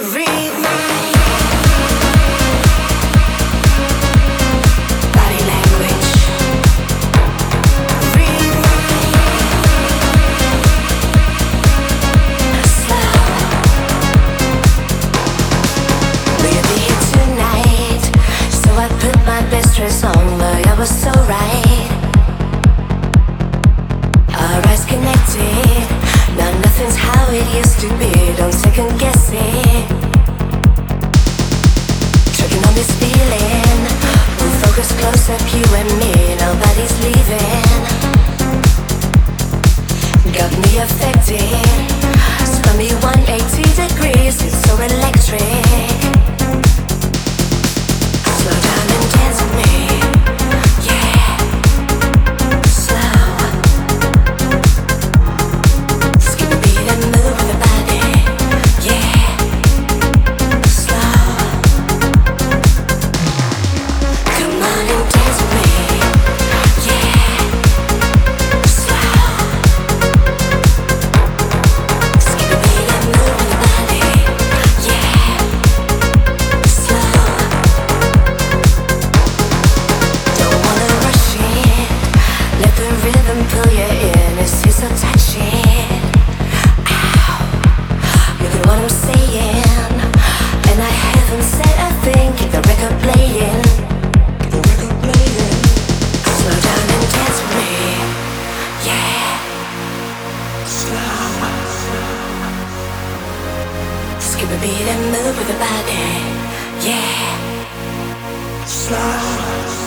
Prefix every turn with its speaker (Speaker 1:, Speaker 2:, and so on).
Speaker 1: Read my this feeling. We'll focus close up, you and me. Skip a beat and move with the body. Yeah. Slow.